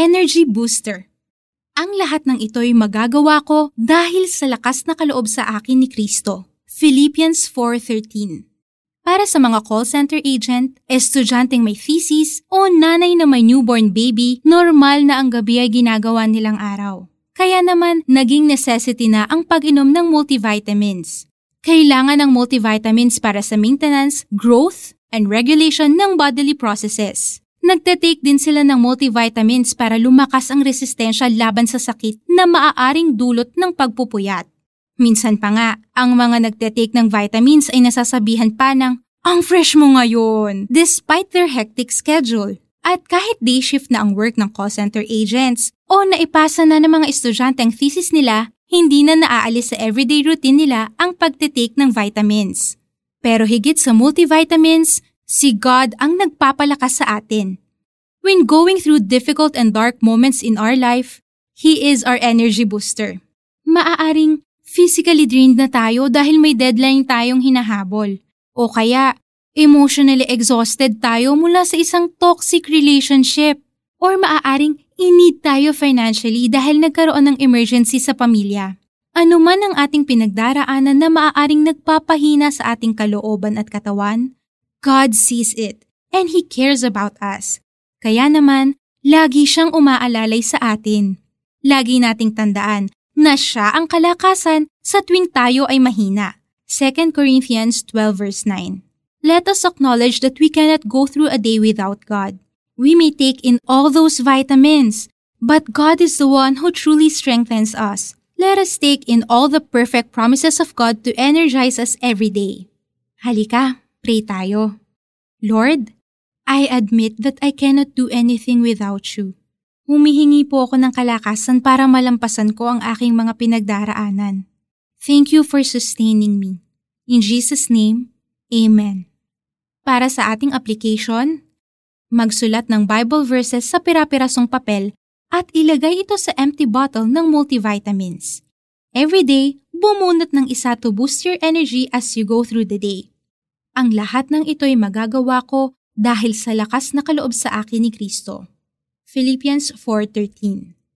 energy booster. Ang lahat ng ito'y magagawa ko dahil sa lakas na kaloob sa akin ni Kristo. Philippians 4.13 Para sa mga call center agent, estudyanteng may thesis o nanay na may newborn baby, normal na ang gabi ay ginagawa nilang araw. Kaya naman, naging necessity na ang pag-inom ng multivitamins. Kailangan ng multivitamins para sa maintenance, growth, and regulation ng bodily processes. Nagte-take din sila ng multivitamins para lumakas ang resistensya laban sa sakit na maaaring dulot ng pagpupuyat. Minsan pa nga, ang mga nagte-take ng vitamins ay nasasabihan pa ng, ang fresh mo ngayon, despite their hectic schedule. At kahit day shift na ang work ng call center agents o naipasa na ng mga estudyante ang thesis nila, hindi na naaalis sa everyday routine nila ang pagte-take ng vitamins. Pero higit sa multivitamins, Si God ang nagpapalakas sa atin. When going through difficult and dark moments in our life, He is our energy booster. Maaaring physically drained na tayo dahil may deadline tayong hinahabol. O kaya, emotionally exhausted tayo mula sa isang toxic relationship. Or maaaring inid tayo financially dahil nagkaroon ng emergency sa pamilya. Ano man ang ating pinagdaraanan na maaaring nagpapahina sa ating kalooban at katawan, God sees it and He cares about us. Kaya naman, lagi siyang umaalalay sa atin. Lagi nating tandaan na siya ang kalakasan sa tuwing tayo ay mahina. 2 Corinthians 12 verse 9 Let us acknowledge that we cannot go through a day without God. We may take in all those vitamins, but God is the one who truly strengthens us. Let us take in all the perfect promises of God to energize us every day. Halika, Pray tayo. Lord, I admit that I cannot do anything without you. Humihingi po ako ng kalakasan para malampasan ko ang aking mga pinagdaraanan. Thank you for sustaining me. In Jesus' name, Amen. Para sa ating application, magsulat ng Bible verses sa pira-pirasong papel at ilagay ito sa empty bottle ng multivitamins. Every day, bumunot ng isa to boost your energy as you go through the day. Ang lahat ng ito'y magagawa ko dahil sa lakas na kaloob sa akin ni Kristo. Philippians 4.13